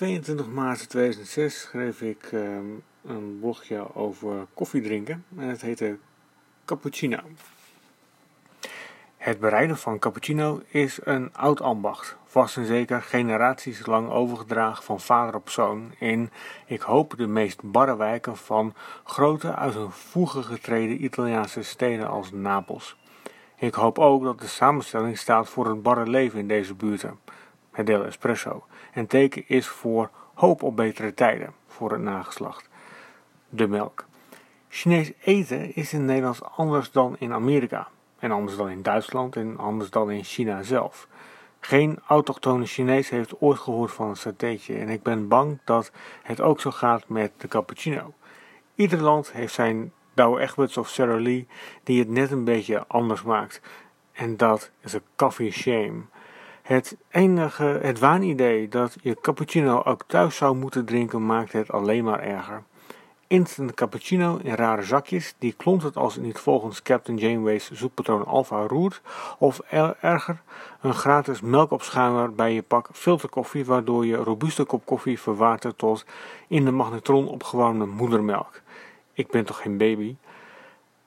22 maart 2006 schreef ik ehm, een blogje over koffie drinken en het heette Cappuccino. Het bereiden van cappuccino is een oud ambacht, vast en zeker generaties lang overgedragen van vader op zoon in, ik hoop, de meest barre wijken van grote uit hun voegen getreden Italiaanse steden als Napels. Ik hoop ook dat de samenstelling staat voor het barre leven in deze buurten het Del Espresso, en teken is voor hoop op betere tijden voor het nageslacht. De melk. Chinees eten is in Nederland anders dan in Amerika, en anders dan in Duitsland en anders dan in China zelf. Geen autochtone Chinees heeft ooit gehoord van een satéetje en ik ben bang dat het ook zo gaat met de cappuccino. Ieder land heeft zijn Douwe Egberts of Sarah Lee die het net een beetje anders maakt. En dat is een coffee shame. Het enige, het waanidee dat je cappuccino ook thuis zou moeten drinken maakt het alleen maar erger. Instant cappuccino in rare zakjes, die klont het als het niet volgens Captain Janeway's zoekpatroon Alpha roert, of erger, een gratis melkopschuimer bij je pak filterkoffie, waardoor je robuuste kop koffie verwatert tot in de magnetron opgewarmde moedermelk. Ik ben toch geen baby?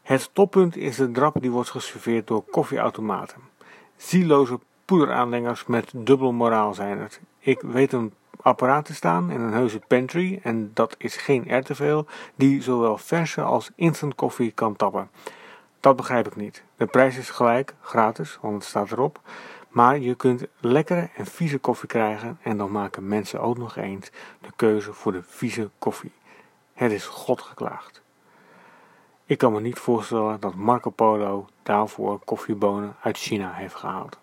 Het toppunt is de drap die wordt geserveerd door koffieautomaten. Zieloze poederaanlengers met dubbel moraal zijn het. Ik weet een apparaat te staan in een heuse pantry, en dat is geen er te veel, die zowel verse als instant koffie kan tappen. Dat begrijp ik niet. De prijs is gelijk, gratis, want het staat erop. Maar je kunt lekkere en vieze koffie krijgen en dan maken mensen ook nog eens de keuze voor de vieze koffie. Het is God geklaagd. Ik kan me niet voorstellen dat Marco Polo daarvoor koffiebonen uit China heeft gehaald.